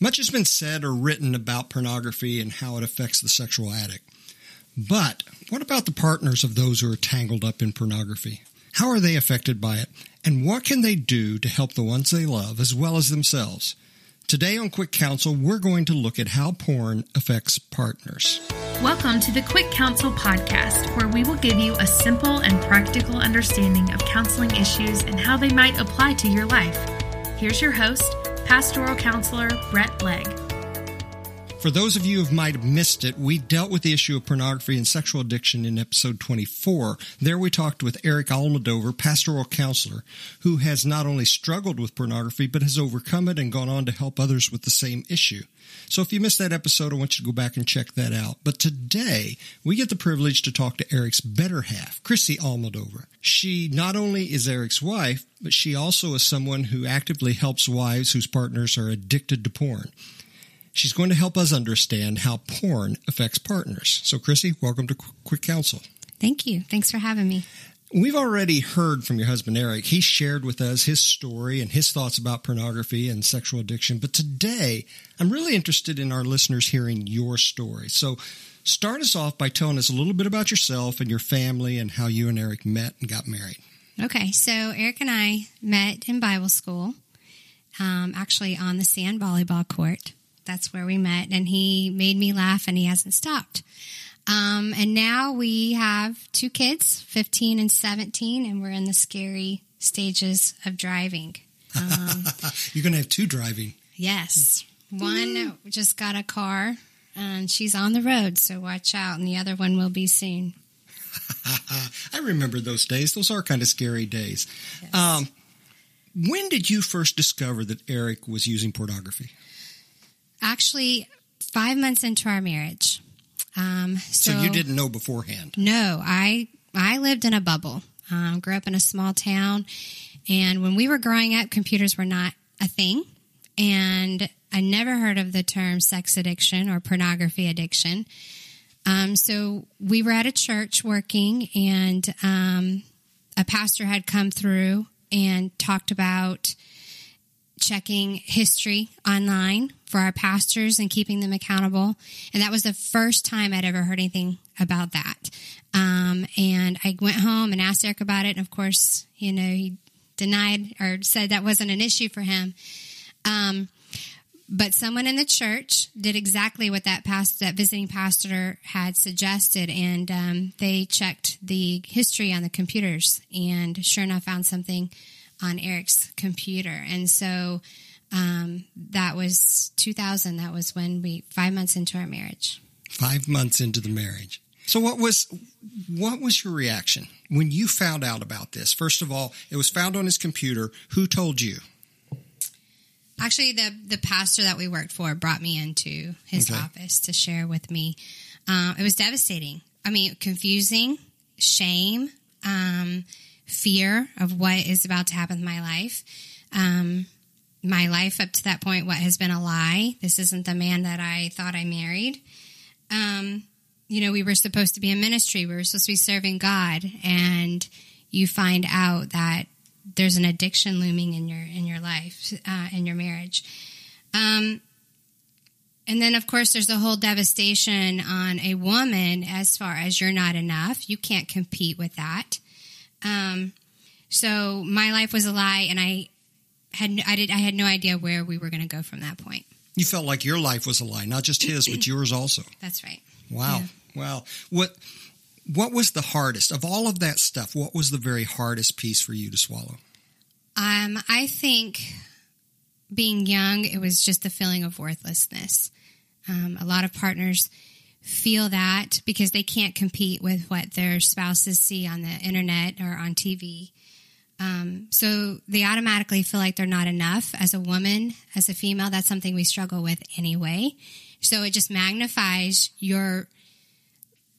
Much has been said or written about pornography and how it affects the sexual addict. But what about the partners of those who are tangled up in pornography? How are they affected by it? And what can they do to help the ones they love as well as themselves? Today on Quick Counsel, we're going to look at how porn affects partners. Welcome to the Quick Counsel podcast, where we will give you a simple and practical understanding of counseling issues and how they might apply to your life. Here's your host, pastoral counselor Bret Legg. For those of you who might have missed it, we dealt with the issue of pornography and sexual addiction in episode 24. There we talked with Erik Almodovar, pastoral counselor, who has not only struggled with pornography, but has overcome it and gone on to help others with the same issue. So if you missed that episode, I want you to go back and check that out. But today, we get the privilege to talk to Erik's better half, Chrissy Almodovar. She not only is Erik's wife, but she also is someone who actively helps wives whose partners are addicted to porn. She's going to help us understand how porn affects partners. So, Chrissy, welcome to Quick Counsel. Thank you. Thanks for having me. We've already heard from your husband, Erik. He shared with us his story and his thoughts about pornography and sexual addiction. But today, I'm really interested in our listeners hearing your story. So, start us off by telling us a little bit about yourself and your family and how you and Erik met and got married. Okay, so Erik and I met in Bible school, um, actually on the sand volleyball court that's where we met, and he made me laugh, and he hasn't stopped. Um, and now we have two kids, 15 and 17, and we're in the scary stages of driving. Um, You're going to have two driving. Yes. One just got a car, and she's on the road, so watch out, and the other one will be soon. I remember those days. Those are kind of scary days. Yes. Um, when did you first discover that Erik was using pornography? actually five months into our marriage. Um, so, so, you didn't know beforehand? No, I I lived in a bubble. Um, grew up in a small town, and when we were growing up, computers were not a thing, and I never heard of the term sex addiction or pornography addiction. Um, so we were at a church working, and um, a pastor had come through and talked about checking history online for our pastors and keeping them accountable. And that was the first time I'd ever heard anything about that. Um, and I went home and asked Erik about it. And of course, you know, he denied or said that wasn't an issue for him. Um, but someone in the church did exactly what that that visiting pastor had suggested, and um, they checked the history on the computers, and sure enough, found something on Erik's computer. And so um, that was 2000. That was when we, five months into our marriage. Five months into the marriage. So what was what was your reaction when you found out about this? First of all, it was found on his computer. Who told you? Actually, the the pastor that we worked for brought me into his okay. office to share with me. Uh, it was devastating. I mean, confusing, shame. Um, fear of what is about to happen in my life. Um, my life up to that point, what has been a lie. This isn't the man that I thought I married. Um, you know, we were supposed to be in ministry. We were supposed to be serving God, and you find out that there's an addiction looming in your in your life, uh, in your marriage. Um, and then, of course, there's a whole devastation on a woman as far as you're not enough. You can't compete with that. Um, so my life was a lie, and I had I did I had no idea where we were going to go from that point. You felt like your life was a lie, not just his, but yours also. That's right. Wow, yeah. wow. What what was the hardest of all of that stuff? What was the very hardest piece for you to swallow? Um, I think being young, it was just the feeling of worthlessness. Um, a lot of partners feel that because they can't compete with what their spouses see on the internet or on TV. Um, so they automatically feel like they're not enough as a woman, as a female. That's something we struggle with anyway. So it just magnifies your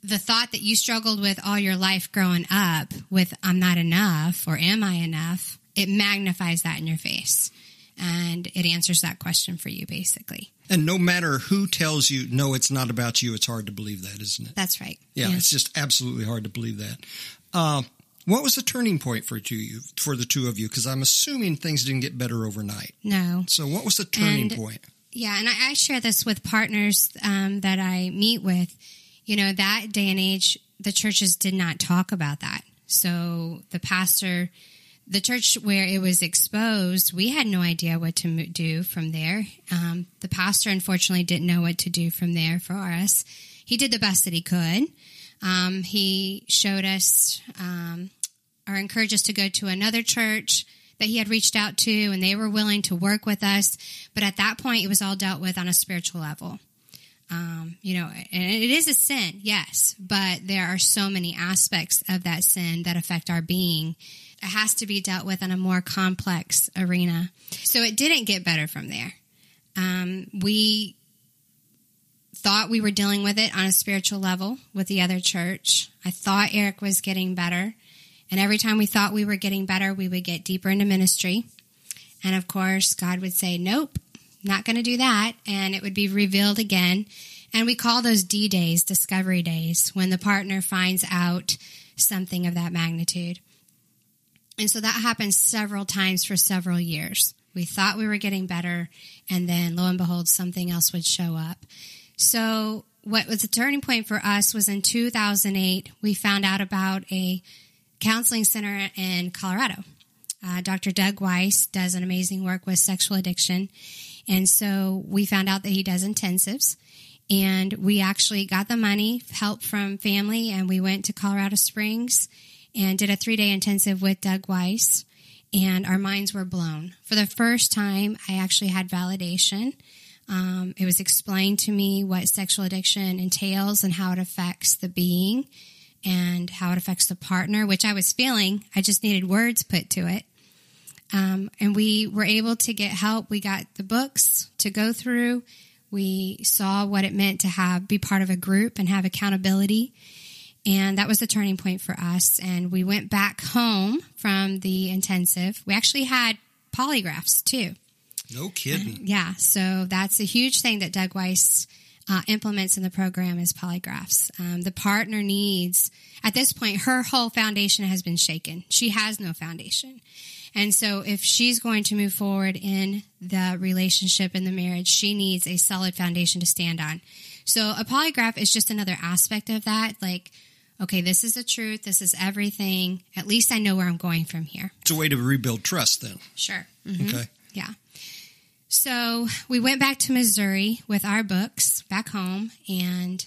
the thought that you struggled with all your life growing up with I'm not enough or am I enough. It magnifies that in your face and it answers that question for you basically. And no matter who tells you, no, it's not about you, it's hard to believe that, isn't it? That's right. Yeah, it's just absolutely hard to believe that. Uh, what was the turning point for you, for the two of you? Because I'm assuming things didn't get better overnight. No. So, what was the turning and point? Yeah, and I, I share this with partners um, that I meet with. You know, that day and age, the churches did not talk about that. So the pastor, the church where it was exposed, we had no idea what to do from there. Um, the pastor, unfortunately, didn't know what to do from there for us. He did the best that he could. Um, he showed us um, or encouraged us to go to another church that he had reached out to, and they were willing to work with us. But at that point, it was all dealt with on a spiritual level. Um, you know, and it is a sin, yes, but there are so many aspects of that sin that affect our being. It has to be dealt with on a more complex arena. So it didn't get better from there. Um, we thought we were dealing with it on a spiritual level with the other church. I thought Erik was getting better. And every time we thought we were getting better, we would get deeper into ministry. And of course, God would say, Nope, not going to do that. And it would be revealed again. And we call those D days, discovery days, when the partner finds out something of that magnitude. And so that happened several times for several years. We thought we were getting better, and then lo and behold, something else would show up. So, what was the turning point for us was in 2008, we found out about a counseling center in Colorado. Uh, Dr. Doug Weiss does an amazing work with sexual addiction. And so we found out that he does intensives. And we actually got the money, help from family, and we went to Colorado Springs and did a three day intensive with Doug Weiss. And our minds were blown. For the first time, I actually had validation. Um, it was explained to me what sexual addiction entails and how it affects the being and how it affects the partner, which I was feeling. I just needed words put to it. Um, and we were able to get help. We got the books to go through. We saw what it meant to have be part of a group and have accountability. And that was the turning point for us. And we went back home from the intensive. We actually had polygraphs too. No kidding. Uh, yeah. So that's a huge thing that Doug Weiss uh, implements in the program is polygraphs. Um, the partner needs, at this point, her whole foundation has been shaken. She has no foundation. And so if she's going to move forward in the relationship in the marriage, she needs a solid foundation to stand on. So a polygraph is just another aspect of that. Like, okay, this is the truth. This is everything. At least I know where I'm going from here. It's a way to rebuild trust then. Sure. Mm-hmm. Okay. Yeah. So we went back to Missouri with our books back home and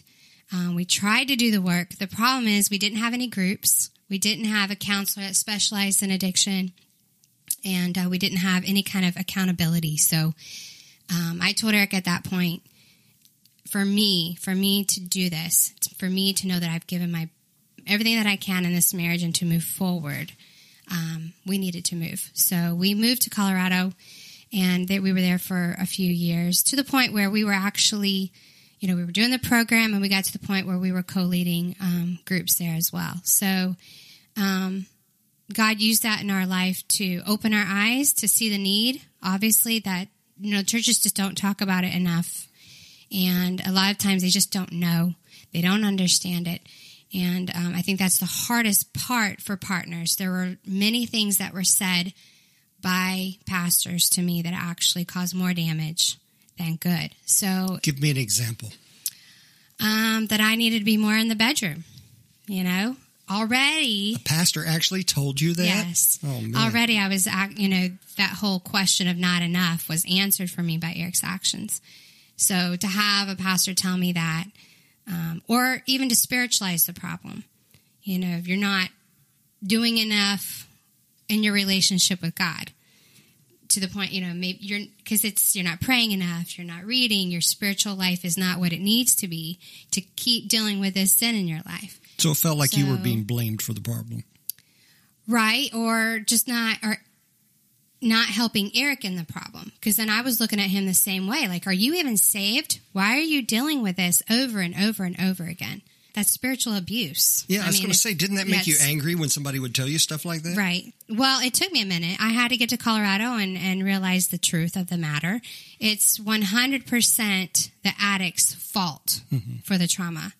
um, we tried to do the work. The problem is we didn't have any groups. We didn't have a counselor that specialized in addiction and uh, we didn't have any kind of accountability. So um, I told Erik at that point, for me, for me to do this, for me to know that I've given my everything that I can in this marriage and to move forward, um, we needed to move. So we moved to Colorado, and they, we were there for a few years to the point where we were actually, you know, we were doing the program, and we got to the point where we were co-leading um, groups there as well. So. Um, God used that in our life to open our eyes to see the need. Obviously, that you know churches just don't talk about it enough, and a lot of times they just don't know, they don't understand it, and um, I think that's the hardest part for partners. There were many things that were said by pastors to me that actually cause more damage than good. So, give me an example. Um, that I needed to be more in the bedroom. You know, already a pastor actually told you that yes oh, man. already i was you know that whole question of not enough was answered for me by erik's actions so to have a pastor tell me that um, or even to spiritualize the problem you know if you're not doing enough in your relationship with god to the point you know maybe you're because it's you're not praying enough you're not reading your spiritual life is not what it needs to be to keep dealing with this sin in your life. So it felt like So- you were being blamed for the problem. right or just not or not helping erik in the problem. Because then i was looking at him the same way like are you even saved? Why are you dealing with this over and over and over again that's spiritual abuse Yeah, I, was going to say, didn't that make you angry when somebody would tell you stuff like that? Right. Well, it took me a minute. I had to get to Colorado and, and realize the truth of the matter. It's 100% the addict's fault mm-hmm. for the trauma.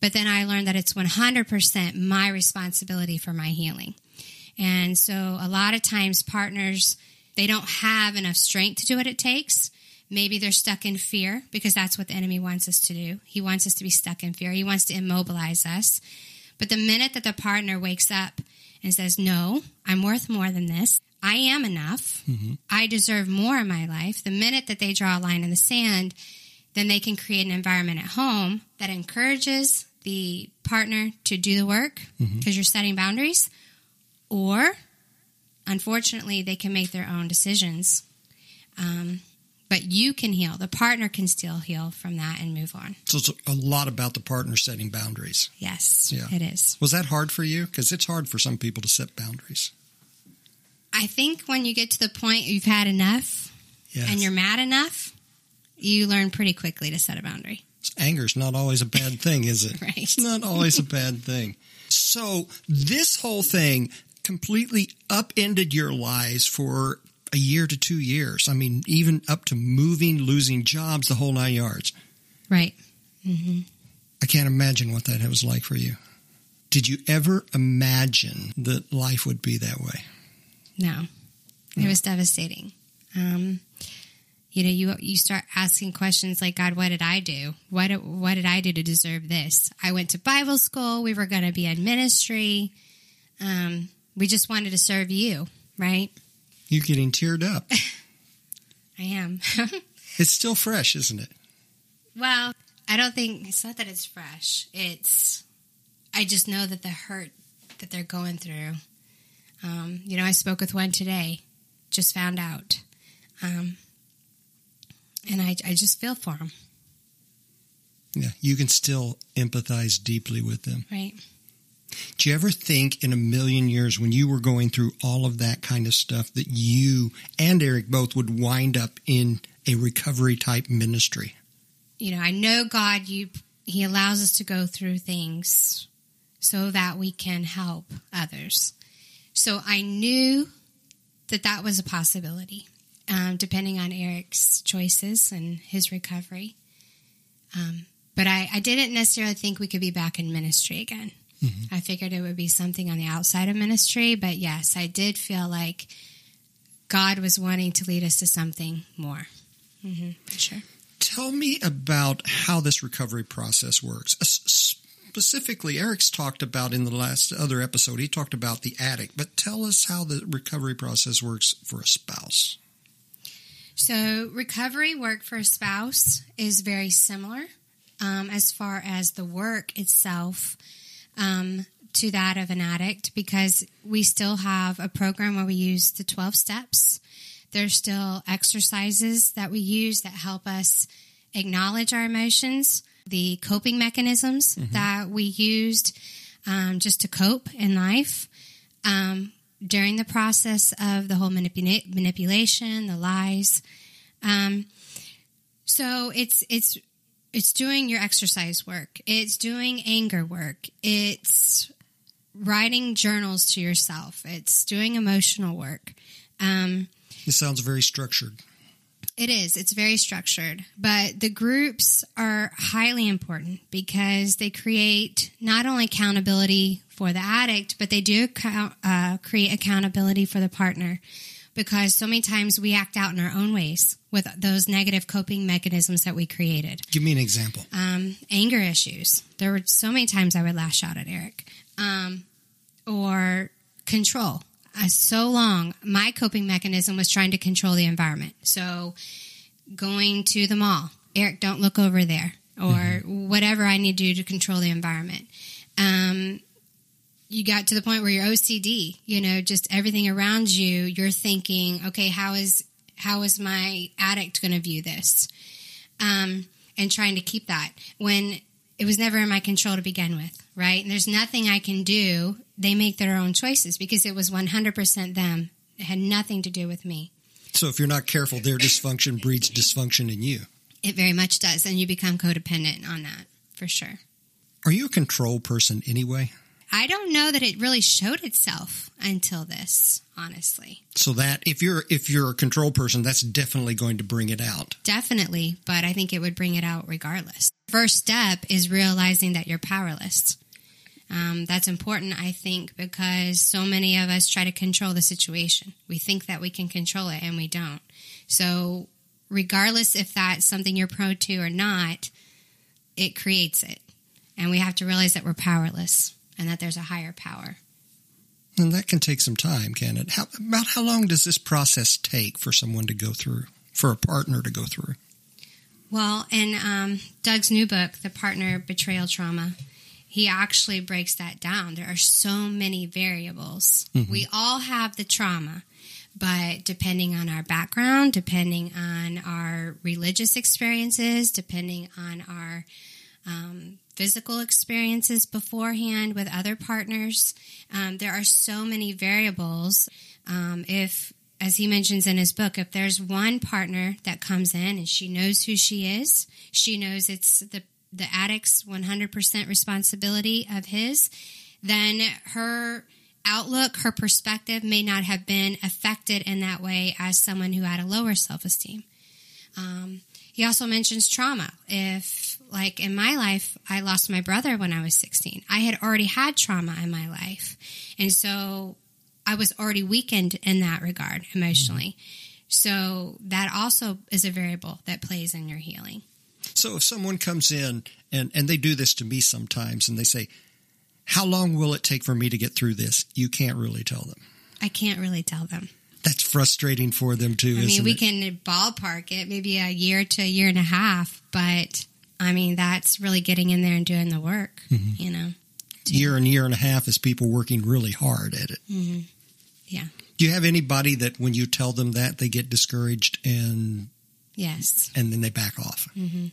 But then I learned that it's 100% my responsibility for my healing. And so a lot of times partners, they don't have enough strength to do what it takes Maybe they're stuck in fear because that's what the enemy wants us to do. He wants us to be stuck in fear. He wants to immobilize us. But the minute that the partner wakes up and says, No, I'm worth more than this, I am enough, mm-hmm. I deserve more in my life, the minute that they draw a line in the sand, then they can create an environment at home that encourages the partner to do the work because mm-hmm. you're setting boundaries, or unfortunately, they can make their own decisions. Um, but you can heal. The partner can still heal from that and move on. So it's a lot about the partner setting boundaries. Yes, yeah. it is. Was that hard for you? Because it's hard for some people to set boundaries. I think when you get to the point you've had enough yes. and you're mad enough, you learn pretty quickly to set a boundary. Anger is not always a bad thing, is it? right. It's not always a bad thing. So this whole thing completely upended your lives for a year to two years. I mean, even up to moving, losing jobs, the whole nine yards. Right. Mm-hmm. I can't imagine what that was like for you. Did you ever imagine that life would be that way? No, it was devastating. Um, you know, you you start asking questions like, God, what did I do? What what did I do to deserve this? I went to Bible school. We were going to be in ministry. Um, we just wanted to serve you, right? You're getting teared up. I am. it's still fresh, isn't it? Well, I don't think it's not that it's fresh. It's I just know that the hurt that they're going through um, you know, I spoke with one today, just found out. Um, and I, I just feel for them. Yeah, you can still empathize deeply with them. Right. Do you ever think in a million years when you were going through all of that kind of stuff that you and Erik both would wind up in a recovery type ministry? You know, I know God, you He allows us to go through things so that we can help others. So I knew that that was a possibility, um, depending on Erik's choices and his recovery. Um, but I, I, didn't necessarily think we could be back in ministry again. Mm-hmm. I figured it would be something on the outside of ministry. But yes, I did feel like God was wanting to lead us to something more. Mm-hmm, for sure. Tell me about how this recovery process works specifically Erik's talked about in the last other episode, he talked about the addict, but tell us how the recovery process works for a spouse. So, recovery work for a spouse is very similar um, as far as the work itself um, to that of an addict because we still have a program where we use the 12 steps. There's still exercises that we use that help us acknowledge our emotions, the coping mechanisms mm-hmm. that we used um, just to cope in life um, during the process of the whole manip- manipulation, the lies. Um, so it's it's it's doing your exercise work. It's doing anger work. It's writing journals to yourself. It's doing emotional work. Um, it sounds very structured. It is. It's very structured. But the groups are highly important because they create not only accountability for the addict, but they do uh, create accountability for the partner because so many times we act out in our own ways with those negative coping mechanisms that we created. Give me an example. Um, anger issues. There were so many times I would lash out at Erik. Um, or control uh, so long, my coping mechanism was trying to control the environment. So going to the mall, Erik, don't look over there, or mm-hmm. whatever I need to do to control the environment. Um, you got to the point where you're OCD, you know, just everything around you, you're thinking, okay, how is how is my addict going to view this? Um, and trying to keep that when it was never in my control to begin with, right? And there's nothing I can do. They make their own choices because it was 100% them. It had nothing to do with me. So if you're not careful, their dysfunction breeds dysfunction in you. It very much does. And you become codependent on that for sure. Are you a control person anyway? I don't know that it really showed itself until this, honestly. So that if you're if you're a control person, that's definitely going to bring it out. Definitely, but I think it would bring it out regardless. First step is realizing that you're powerless. Um, that's important, I think, because so many of us try to control the situation. We think that we can control it, and we don't. So regardless if that's something you're prone to or not, it creates it. And we have to realize that we're powerless and that there's a higher power. And that can take some time, can it? How, about how long does this process take for someone to go through, for a partner to go through? Well, in um, Doug's new book, The Partner Betrayal Trauma, he actually breaks that down. There are so many variables. Mm-hmm. We all have the trauma, but depending on our background, depending on our religious experiences, depending on our um, physical experiences beforehand with other partners, um, there are so many variables. Um, if, as he mentions in his book, if there's one partner that comes in and she knows who she is, she knows it's the the addict's 100% responsibility of his, then her outlook, her perspective may not have been affected in that way as someone who had a lower self esteem. Um, he also mentions trauma. If, like in my life, I lost my brother when I was 16, I had already had trauma in my life. And so I was already weakened in that regard emotionally. So that also is a variable that plays in your healing. So if someone comes in and, and they do this to me sometimes and they say, How long will it take for me to get through this? You can't really tell them. I can't really tell them. That's frustrating for them too. I mean, we it? can ballpark it maybe a year to a year and a half, but I mean, that's really getting in there and doing the work, mm-hmm. you know. Year and year and a half is people working really hard at it. Mm-hmm. Yeah. Do you have anybody that when you tell them that they get discouraged and yes, and then they back off? Mm-hmm.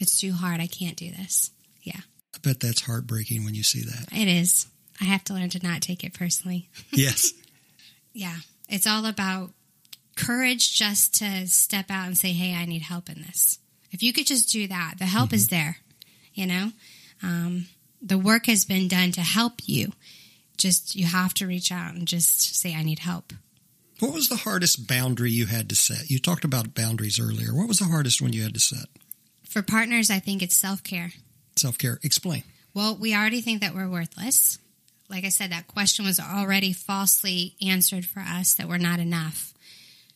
It's too hard. I can't do this. Yeah. I bet that's heartbreaking when you see that. It is. I have to learn to not take it personally. Yes. yeah. It's all about courage just to step out and say, hey, I need help in this. If you could just do that, the help mm-hmm. is there. You know, um, the work has been done to help you. Just, you have to reach out and just say, I need help. What was the hardest boundary you had to set? You talked about boundaries earlier. What was the hardest one you had to set? For partners, I think it's self care. Self care. Explain. Well, we already think that we're worthless. Like I said, that question was already falsely answered for us that we're not enough.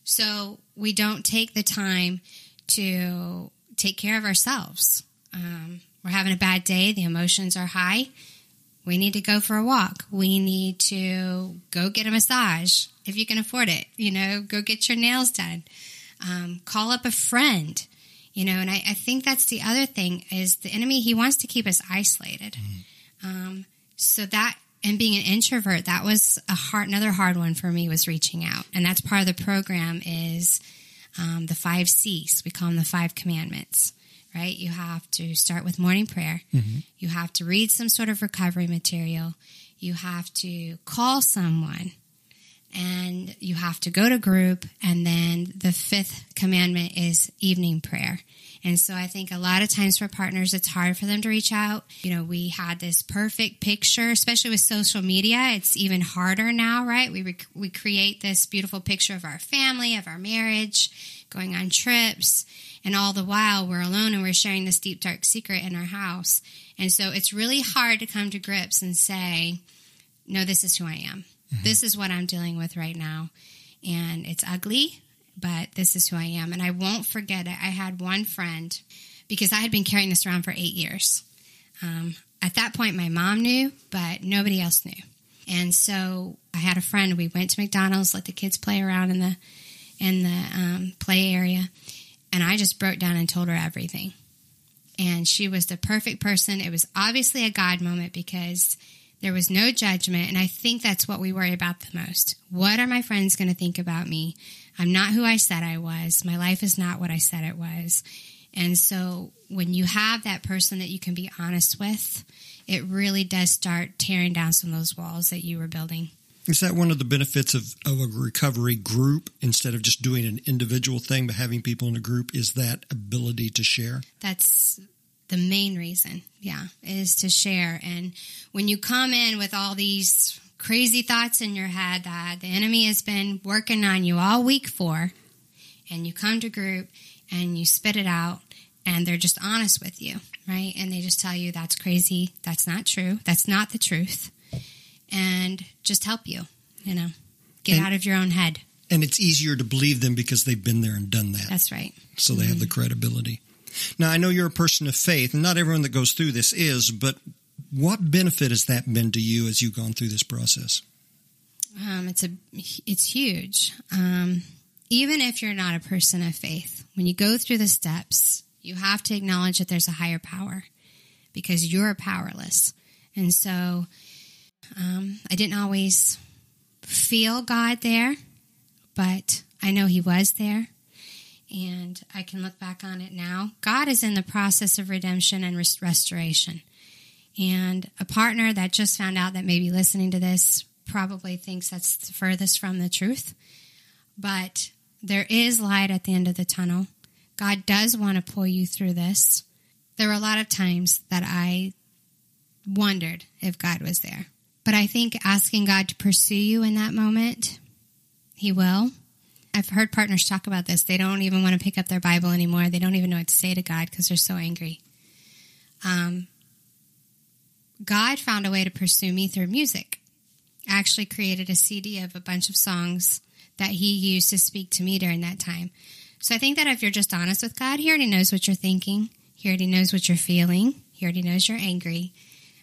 So we don't take the time to take care of ourselves. Um, we're having a bad day, the emotions are high. We need to go for a walk. We need to go get a massage if you can afford it. You know, go get your nails done. Um, call up a friend you know and I, I, think that's the other thing is the enemy he wants to keep us isolated mm. um, so that and being an introvert that was a hard another hard one for me was reaching out and that's part of the program is um, the five c's. We call them the five commandments right? You have to start with morning prayer. Mm-hmm. you have to read some sort of recovery material. You have to call someone and you have to go to group. And then the fifth commandment is evening prayer. And so I think a lot of times for partners, it's hard for them to reach out. You know, we had this perfect picture, especially with social media. It's even harder now, right? We, rec- we create this beautiful picture of our family, of our marriage, going on trips. And all the while we're alone and we're sharing this deep, dark secret in our house. And so it's really hard to come to grips and say, no, this is who I am. Mm-hmm. This is what I'm dealing with right now. And it's ugly, but this is who I am. And I won't forget it. I had one friend because I had been carrying this around for eight years. Um, at that point, my mom knew, but nobody else knew. And so I had a friend. We went to McDonald's, let the kids play around in the in the um, play area, and I just broke down and told her everything. And she was the perfect person. It was obviously a God moment because there was no judgment. And I think that's what we worry about the most. What are my friends going to think about me? I'm not who I said I was. My life is not what I said it was. And so when you have that person that you can be honest with, it really does start tearing down some of those walls that you were building. Is that one of the benefits of, of a recovery group instead of just doing an individual thing, but having people in a group? Is that ability to share? That's the main reason, yeah, is to share. And when you come in with all these crazy thoughts in your head that the enemy has been working on you all week for, and you come to group and you spit it out, and they're just honest with you, right? And they just tell you that's crazy, that's not true, that's not the truth, and just help you, you know, get and, out of your own head. And it's easier to believe them because they've been there and done that. That's right. So they have the mm-hmm. credibility. Now, I know you're a person of faith, and not everyone that goes through this is, but what benefit has that been to you as you've gone through this process? Um, it's a it's huge. Um, even if you're not a person of faith, when you go through the steps, you have to acknowledge that there's a higher power because you're powerless. And so, um, I didn't always feel God there, but I know He was there. And I can look back on it now. God is in the process of redemption and rest- restoration. And a partner that just found out that maybe listening to this probably thinks that's the furthest from the truth. But there is light at the end of the tunnel. God does want to pull you through this. There were a lot of times that I wondered if God was there. But I think asking God to pursue you in that moment, He will. I've heard partners talk about this. They don't even want to pick up their Bible anymore. They don't even know what to say to God because they're so angry. Um, God found a way to pursue me through music. I actually created a CD of a bunch of songs that He used to speak to me during that time. So I think that if you're just honest with God, He already knows what you're thinking. He already knows what you're feeling. He already knows you're angry.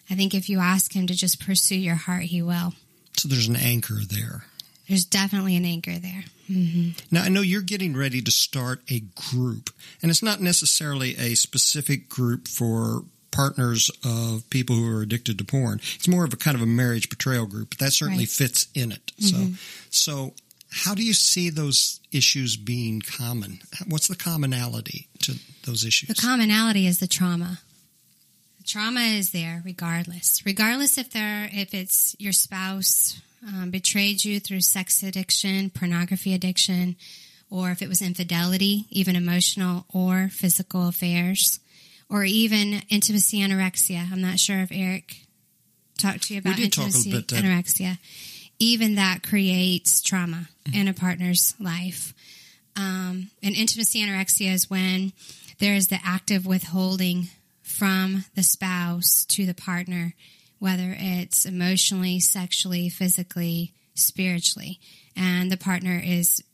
I think if you ask Him to just pursue your heart, He will. So there's an anchor there. There's definitely an anchor there. Mm-hmm. Now, I know you're getting ready to start a group, and it's not necessarily a specific group for partners of people who are addicted to porn. It's more of a kind of a marriage betrayal group, but that certainly Right. fits in it. So, mm-hmm. so how do you see those issues being common? What's the commonality to those issues? The commonality is the trauma. The trauma is there regardless. Regardless if they're if it's your spouse um, betrayed you through sex addiction, pornography addiction, or if it was infidelity, even emotional or physical affairs, or even intimacy anorexia. I'm not sure if Erik talked to you about intimacy bit, uh, anorexia. Even that creates trauma in a partner's life. Um, and intimacy anorexia is when there is the active withholding from the spouse to the partner, whether it's emotionally, sexually, physically, spiritually. And the partner is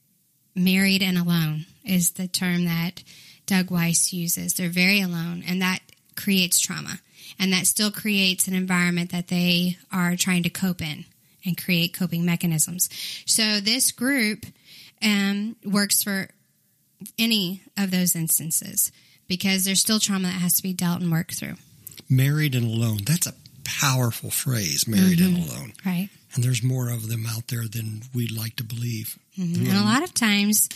married and alone, is the term that Doug Weiss uses. They're very alone, and that creates trauma. And that still creates an environment that they are trying to cope in and create coping mechanisms. So this group um, works for any of those instances because there's still trauma that has to be dealt and worked through. married and alone. That's a powerful phrase, married and mm-hmm. alone. Right. And there's more of them out there than we'd like to believe. Mm-hmm. And a lot of times,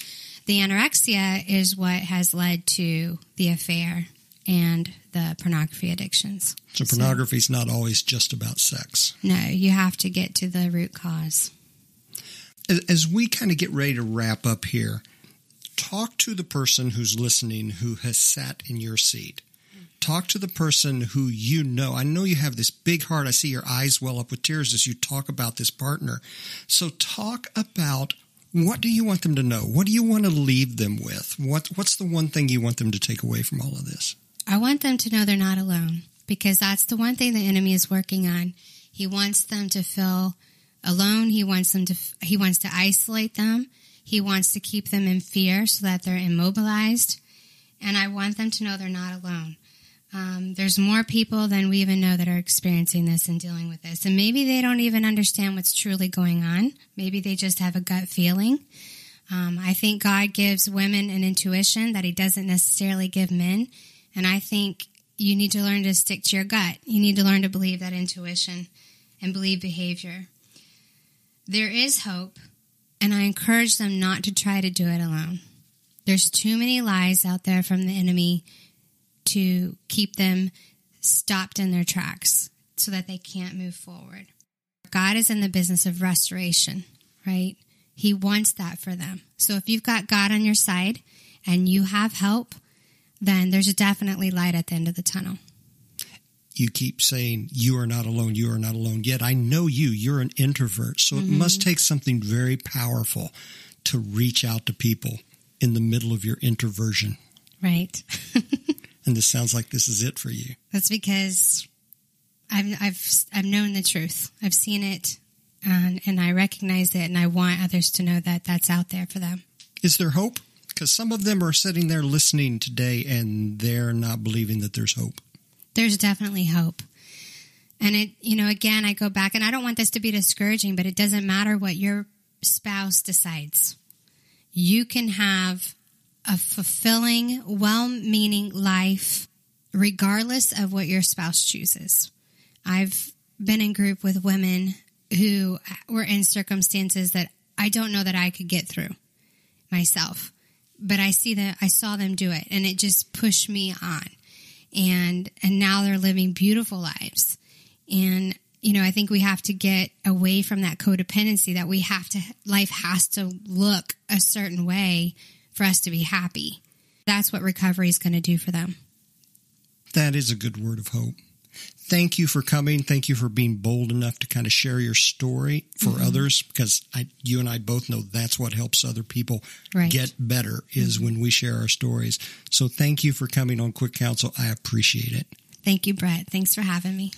the anorexia is what has led to the affair and the pornography addictions. So pornography is not always just about sex. No, you have to get to the root cause. As- As we kind of get ready to wrap up here, talk to the person who's listening who has sat in your seat. Talk to the person who you know. I know you have this big heart. I see your eyes well up with tears as you talk about this partner. So talk about what do you want them to know? What do you want to leave them with? What what's the one thing you want them to take away from all of this? I want them to know they're not alone because that's the one thing the enemy is working on. He wants them to feel alone. He wants them to he wants to isolate them. He wants to keep them in fear so that they're immobilized. And I want them to know they're not alone. Um, there's more people than we even know that are experiencing this and dealing with this. And maybe they don't even understand what's truly going on. Maybe they just have a gut feeling. Um, I think God gives women an intuition that He doesn't necessarily give men. And I think you need to learn to stick to your gut. You need to learn to believe that intuition and believe behavior. There is hope, and I encourage them not to try to do it alone. There's too many lies out there from the enemy to keep them stopped in their tracks so that they can't move forward. God is in the business of restoration, right? He wants that for them. So if you've got God on your side and you have help, then there's definitely light at the end of the tunnel. you keep saying you are not alone you are not alone yet i know you you're an introvert so it must mm-hmm. take something very powerful to reach out to people in the middle of your introversion Right. and this sounds like this is it for you That's because I've I've I've known the truth. I've seen it And, and I recognize it and I want others to know that that's out there for them. Is there hope? Because some of them are sitting there listening today and they're not believing that there's hope. There's definitely hope. And it, you know, again, I go back and I don't want this to be discouraging, but it doesn't matter what your spouse decides. You can have a fulfilling, well meaning life regardless of what your spouse chooses. I've been in group with women who were in circumstances that I don't know that I could get through myself, but I see that I saw them do it and it just pushed me on. And, and now they're living beautiful lives. And, you know, I think we have to get away from that codependency that we have to, life has to look a certain way for us to be happy. That's what recovery is going to do for them. That is a good word of hope. Thank you for coming. Thank you for being bold enough to kind of share your story for mm-hmm. others because I, you and I both know that's what helps other people right. get better is mm-hmm. when we share our stories. So thank you for coming on Quick Counsel. I appreciate it. Thank you, Bret. Thanks for having me.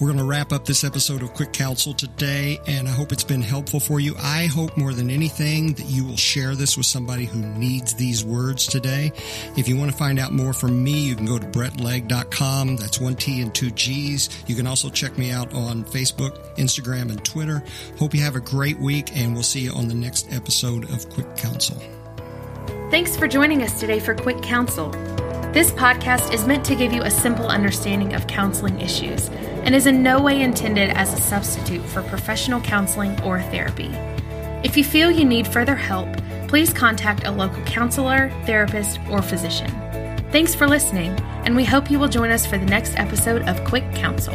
We're going to wrap up this episode of Quick Counsel today, and I hope it's been helpful for you. I hope more than anything that you will share this with somebody who needs these words today. If you want to find out more from me, you can go to bretlegg.com. That's one T and two G's. You can also check me out on Facebook, Instagram, and Twitter. Hope you have a great week, and we'll see you on the next episode of Quick Counsel. Thanks for joining us today for Quick Counsel. This podcast is meant to give you a simple understanding of counseling issues and is in no way intended as a substitute for professional counseling or therapy. If you feel you need further help, please contact a local counselor, therapist, or physician. Thanks for listening, and we hope you will join us for the next episode of Quick Counsel.